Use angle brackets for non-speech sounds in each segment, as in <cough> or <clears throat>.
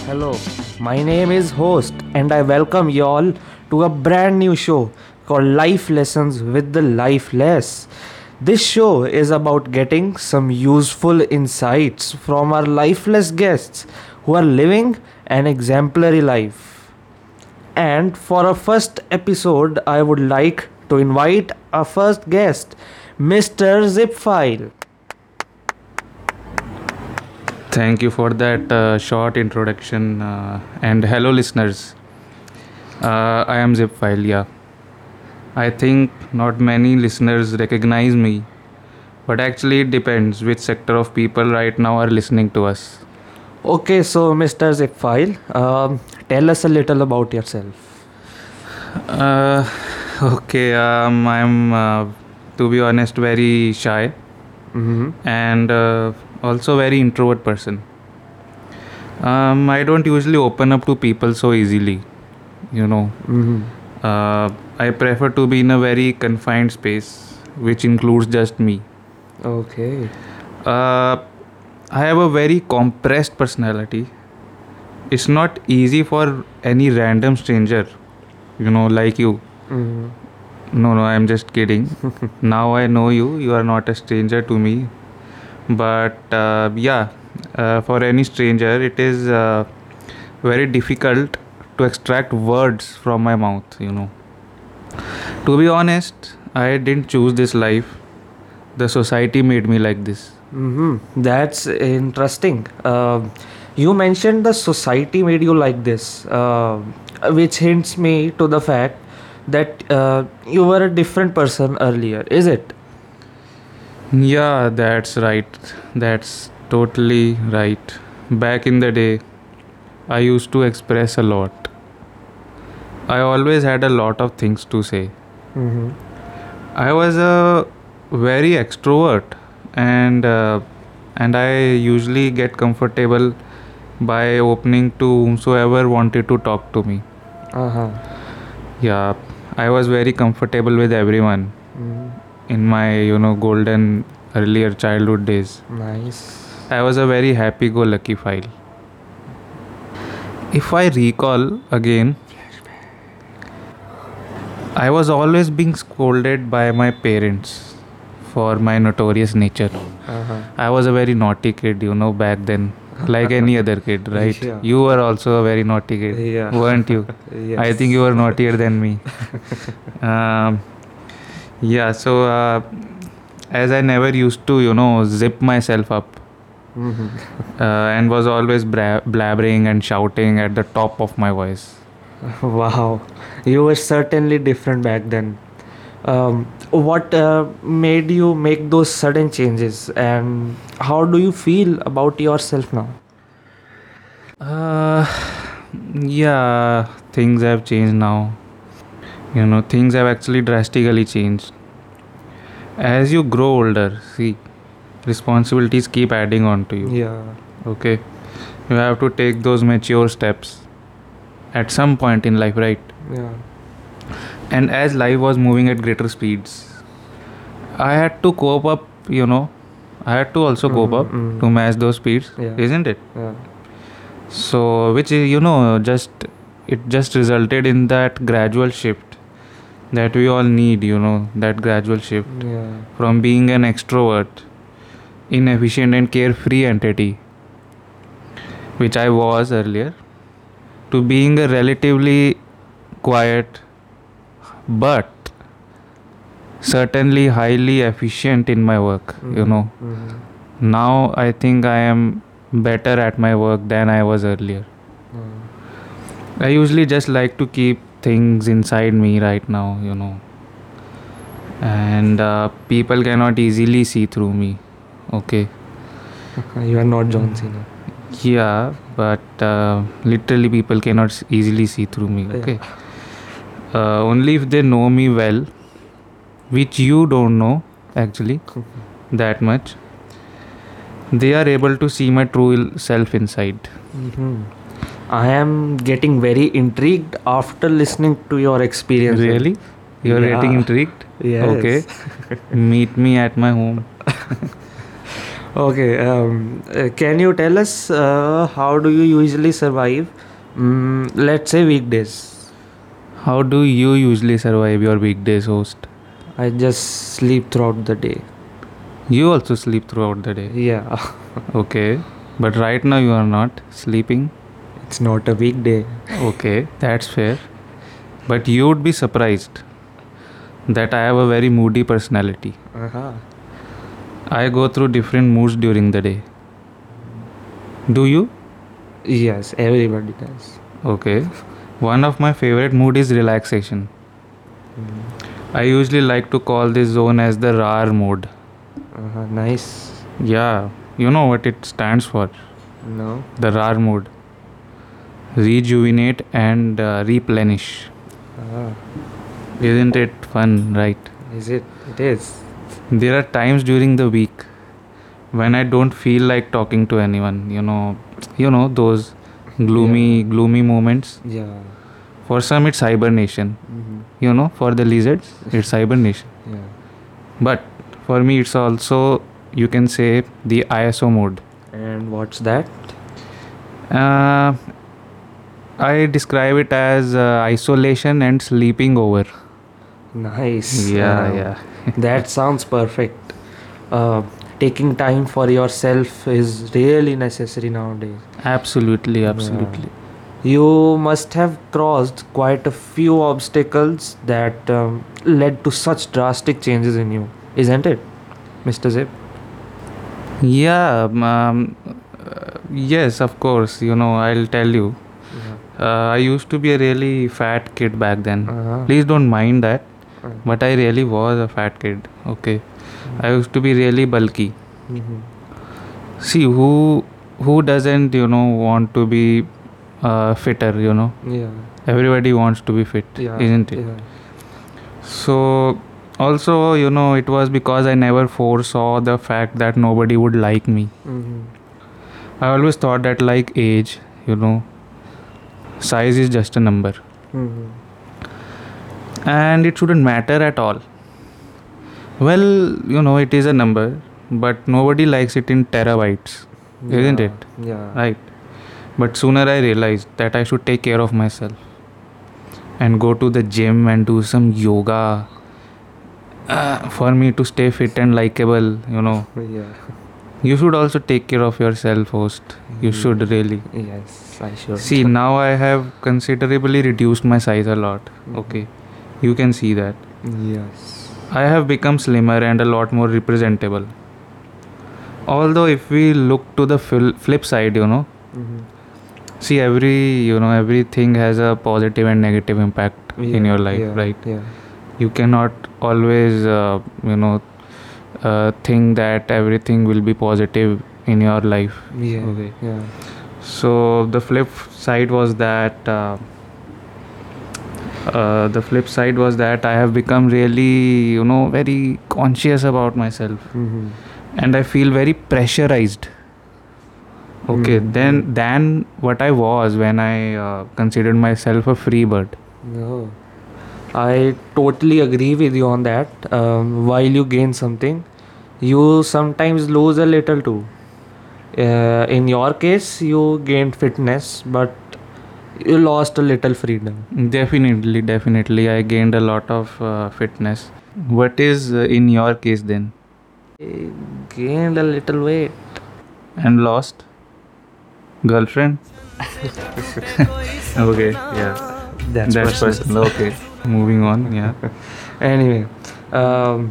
Hello. My name is Host, and I welcome y'all to a brand new show called Life Lessons with the Lifeless. This show is about getting some useful insights from our lifeless guests who are living an exemplary life. And for our first episode, I would like to invite our first guest, Mr. Zipfile. Thank you for that uh, short introduction. Uh, and hello, listeners. Uh, I am Zipfile, yeah. I think not many listeners recognize me, but actually, it depends which sector of people right now are listening to us. Okay, so Mr. Zipfile, um, tell us a little about yourself. Okay, um, I'm, to be honest, very shy Mm-hmm. and also very introvert person. Um, I don't usually open up to people so easily, you know. Mm-hmm. Uh, I prefer to be in a very confined space, which includes just me. Okay. Uh, I have a very compressed personality. It's not easy for any random stranger, you know, like you. Mm-hmm. No, no, I'm just kidding. <laughs> now I know you. You are not a stranger to me. But uh, yeah, uh, for any stranger, it is uh, very difficult to extract words from my mouth, you know. To be honest, I didn't choose this life. The society made me like this. Mm-hmm. That's interesting. Uh, you mentioned the society made you like this, uh, which hints me to the fact that uh, you were a different person earlier, is it? Yeah, that's right. That's totally right. Back in the day, I used to express a lot. I always had a lot of things to say. Mm-hmm. I was a very extrovert and uh, and I usually get comfortable by opening to whomsoever wanted to talk to me. Uh-huh. Yeah, I was very comfortable with everyone Mm, in my, you know, golden earlier childhood days. nice. I was a very happy go lucky file. If I recall again, I was always being scolded by my parents for my notorious nature. Uh-huh. I was a very naughty kid, you know, back then, <laughs> like any other kid, right? Yeah. You were also a very naughty kid, Yeah. weren't you? <laughs> Yes. I think you were naughtier than me. <laughs> um, yeah, so uh, as I never used to, you know, zip myself up Mhm. uh, and was always bra- blabbering and shouting at the top of my voice. <laughs> Wow, you were certainly different back then. Um, what uh, made you make those sudden changes, and how do you feel about yourself now? Uh, yeah, things have changed now. You know, things have actually drastically changed. As you grow older, see, responsibilities keep adding on to you. Yeah. Okay, you have to take those mature steps at some point in life, right? Yeah. and as life was moving at greater speeds i had to cope up you know i had to also cope Mhm, up mhm. to match those speeds Yeah. isn't it Yeah. so which is you know just it just resulted in that gradual shift that we all need you know that gradual shift Yeah. from being an extrovert inefficient and carefree entity which i was earlier to being a relatively quiet but certainly highly efficient in my work you Mhm, know mhm. now i think i am better at my work than i was earlier Mm. i usually just like to keep things inside me right now you know and uh, people cannot easily see through me okay you are not John Cena. yeah but uh, literally people cannot easily see through me Yeah. okay uh, only if they know me well which you don't know actually that much they are able to see my true self inside Mhm. I am getting very intrigued after listening to your experience. really you're getting intrigued Yes. okay meet me at my home <laughs> Okay, um, uh, can you tell us uh, how do you usually survive? Mm, let's say weekdays. How do you usually survive your weekdays, host? I just sleep throughout the day. You also sleep throughout the day. Yeah, <laughs> Okay. But right now you are not sleeping. It's not a weekday. Okay, that's fair. But you would be surprised that I have a very moody personality. Uh-huh. I go through different moods during the day. Do you? Yes, everybody does. Okay. One of my favorite mood is relaxation. I usually like to call this zone as the RAR mode. Uh-huh. Nice. Yeah, you know what it stands for. No. The RAR mode. Rejuvenate and uh, replenish. Ah, Isn't it fun, right? is it? It is. There are times during the week when I don't feel like talking to anyone. You know, you know those gloomy, gloomy moments. Yeah. For some, it's hibernation. Mm-hmm. You know, for the lizards, it's <laughs> hibernation. Yeah. But for me, it's also you can say the ISO mode. And what's that? Uh, I describe it as uh, isolation and sleeping over. Nice. Yeah, Uh, yeah. <laughs> that sounds perfect. Uh, taking time for yourself is really necessary nowadays. Absolutely, absolutely. You must have crossed quite a few obstacles that um, led to such drastic changes in you, isn't it, Mr. Zip? Yeah, um, um, uh, yes, of course. You know, I'll tell you. Uh, I used to be a really fat kid back then. Uh-huh. Please don't mind that, Uh, but I really was a fat kid. Okay, I used to be really bulky. mhm. See, who who doesn't you know want to be uh, fitter? You know, Yeah. everybody wants to be fit, Yeah. isn't it? Yeah. So also you know it was because I never foresaw the fact that nobody would like me. Mhm. I always thought that like age, you know, size is just a number Mhm. and it shouldn't matter at all. Well, you know, it is a number, but nobody likes it in terabytes, isn't it? Yeah. Right. But sooner I realized that I should take care of myself and go to the gym and do some yoga uh, for me to stay fit and likable, you know. <laughs> Yeah. You should also take care of yourself, host. You Mhm. should really. Yes, I should. See, now I have considerably reduced my size a lot. Mhm. Okay, you can see that. Yes. I have become slimmer and a lot more representable. Although, if we look to the fil- flip side, you know, Mhm. see, every you know, everything has a positive and negative impact in your life, yeah, right? Yeah. You cannot always, uh, you know, uh, think that everything will be positive in your life. Yeah. Okay. Yeah. So the flip side was that uh, uh, the flip side was that I have become really, you know, very conscious about myself, Mhm. and I feel very pressurized. Okay, Mhm. then than what I was when I uh, considered myself a free bird. No. I totally agree with you on that. Um, while you gain something, you sometimes lose a little too. Uh, in your case, you gained fitness, but you lost a little freedom. Definitely, definitely, I gained a lot of uh, fitness. What is uh, in your case then? I gained a little weight. And lost? Girlfriend? <laughs> okay, yeah. That's, That's personal. personal. Okay. Moving on. Yeah. <laughs> anyway um,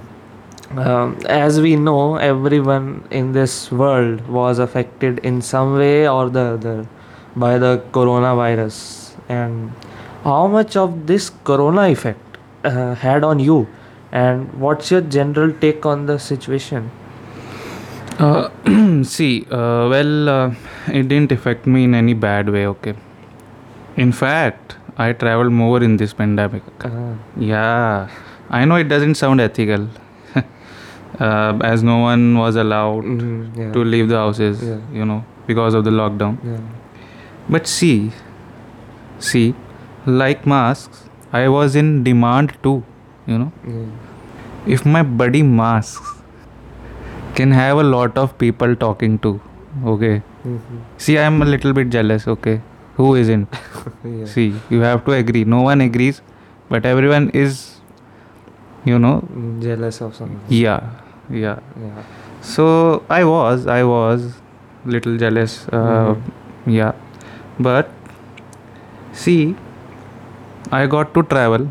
um, as we know everyone in this world was affected in some way or the other by the coronavirus and how much of this corona effect uh, had on you and what's your general take on the situation Uh, <clears throat> see, uh, well, uh, it didn't affect me in any bad way. Okay. In fact, I traveled more in this pandemic. uh, Yeah, I know it doesn't sound ethical, uh, as no one was allowed mhm, yeah, to leave the houses. Yeah. You know, because of the lockdown. yeah. But see, see, like masks, I was in demand too. You know, if my buddy masks can have a lot of people talking to. Okay. Mhm. See, I'm a little bit jealous. Okay. Who isn't? <laughs> See, you have to agree. No one agrees, but everyone is, you know, Mm, jealous of someone. yeah, yeah. Yeah. So I was, I was little jealous. Uh, Mhm. Yeah, but see, I got to travel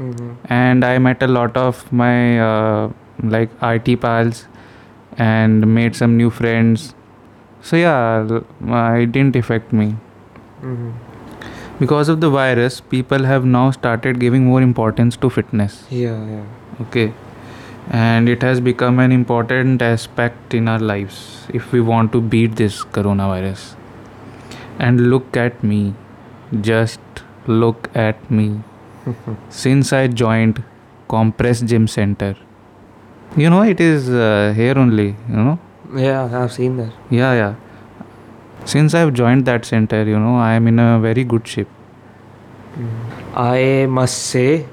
Mhm. and I met a lot of my uh, like IT pals and made some new friends. So yeah, it didn't affect me. Mhm. Because of the virus, people have now started giving more importance to fitness. Yeah, yeah. Okay. And it has become an important aspect in our lives if we want to beat this coronavirus. And look at me. Just look at me. <laughs> Since I joined Compress Gym Center. You know, it is uh, here only, you know. yeah, I've seen that. Yeah, yeah. Since I've joined that center, you know, I am in a very good shape. I must say,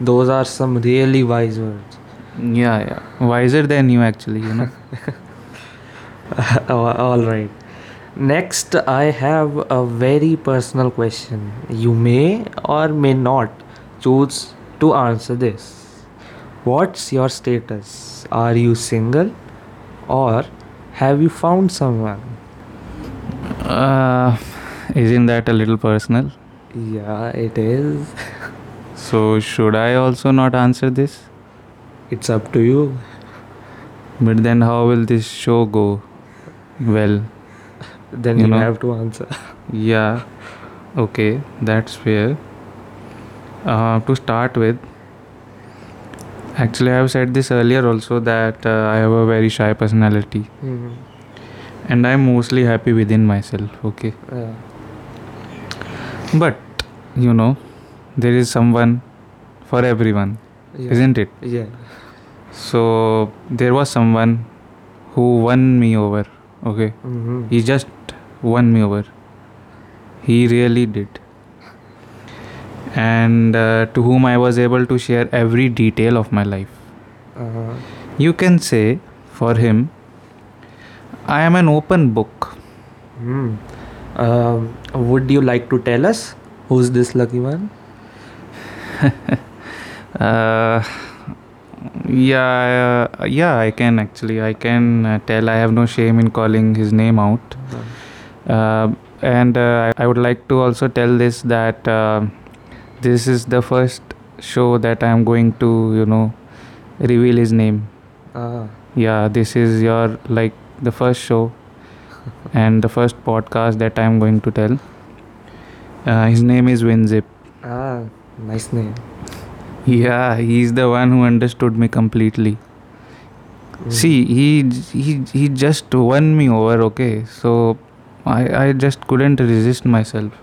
those are some really wise words. Yeah, yeah. Wiser than you, actually, you know. <laughs> All right. Next, I have a very personal question. You may or may not choose to answer this. What's your status? Are you single or have you found someone? Uh, isn't that a little personal? Yeah, it is. So, should I also not answer this? It's up to you. But then, how will this show go? Well, Then You you, know. have to answer. <laughs> yeah, okay, that's fair. Uh, to start with, actually, I have said this earlier also that uh, I have a very shy personality Mhm. And I'm mostly happy within myself, okay? Yeah. But, you know, there is someone for everyone, Yeah. isn't it? Yeah. So there was someone who won me over. Okay, mm-hmm. he just won me over. He really did. And uh, to whom I was able to share every detail of my life. Uh-huh. You can say for him, I am an open book. Hmm. Um, would you like to tell us who's this lucky one? <laughs> Uh, yeah, uh, yeah, I can actually. I can uh, tell. I have no shame in calling his name out. Uh, and uh, I would like to also tell this that uh, this is the first show that I am going to, you know, reveal his name. Ah. Yeah, this is your like the first show <laughs> and the first podcast that I am going to tell. Uh, his name is WinZip. Ah, nice name. Yeah, he's the one who understood me completely. Mm. See, he he he just won me over. Okay, so I I just couldn't resist myself.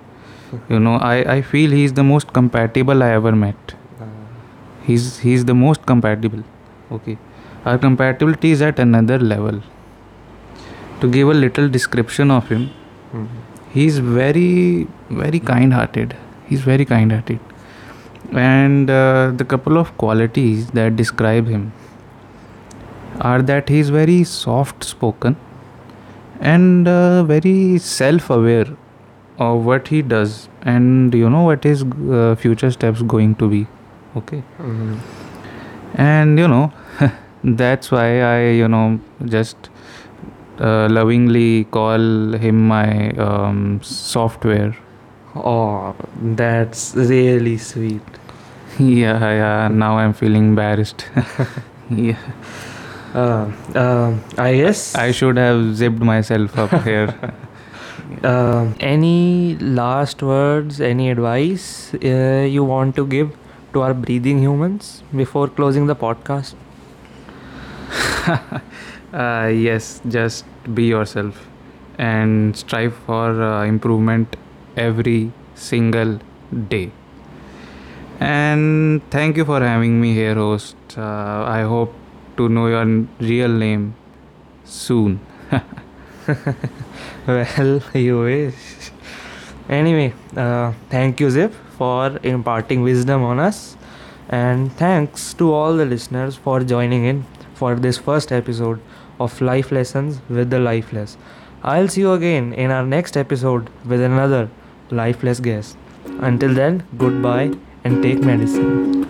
<laughs> You know, I I feel he's the most compatible I ever met. Ah. He's he's the most compatible. Okay, our compatibility is at another level. To give a little description of him, Mhm. he's very very kind-hearted. He's very kind-hearted, and uh, the couple of qualities that describe him are that he's very soft-spoken and uh, very self-aware of what he does and you know what his uh, future steps going to be okay Mhm. and you know <laughs> that's why i you know just uh, lovingly call him my um, software Oh, that's really sweet. <laughs> yeah yeah now i'm feeling embarrassed <laughs> yeah Uh, um, I guess. i should have zipped myself up <laughs> here Um, any last words, any advice uh, you want to give to our breathing humans before closing the podcast? Uh, yes just be yourself and strive for uh, improvement every single day and thank you for having me here host uh, i hope to know your real name soon <laughs> Well, <laughs> you wish. Anyway, uh, thank you, Zip, for imparting wisdom on us. And thanks to all the listeners for joining in for this first episode of life lessons with the lifeless. I'll see you again in our next episode with another lifeless guest. Until then, goodbye and take medicine.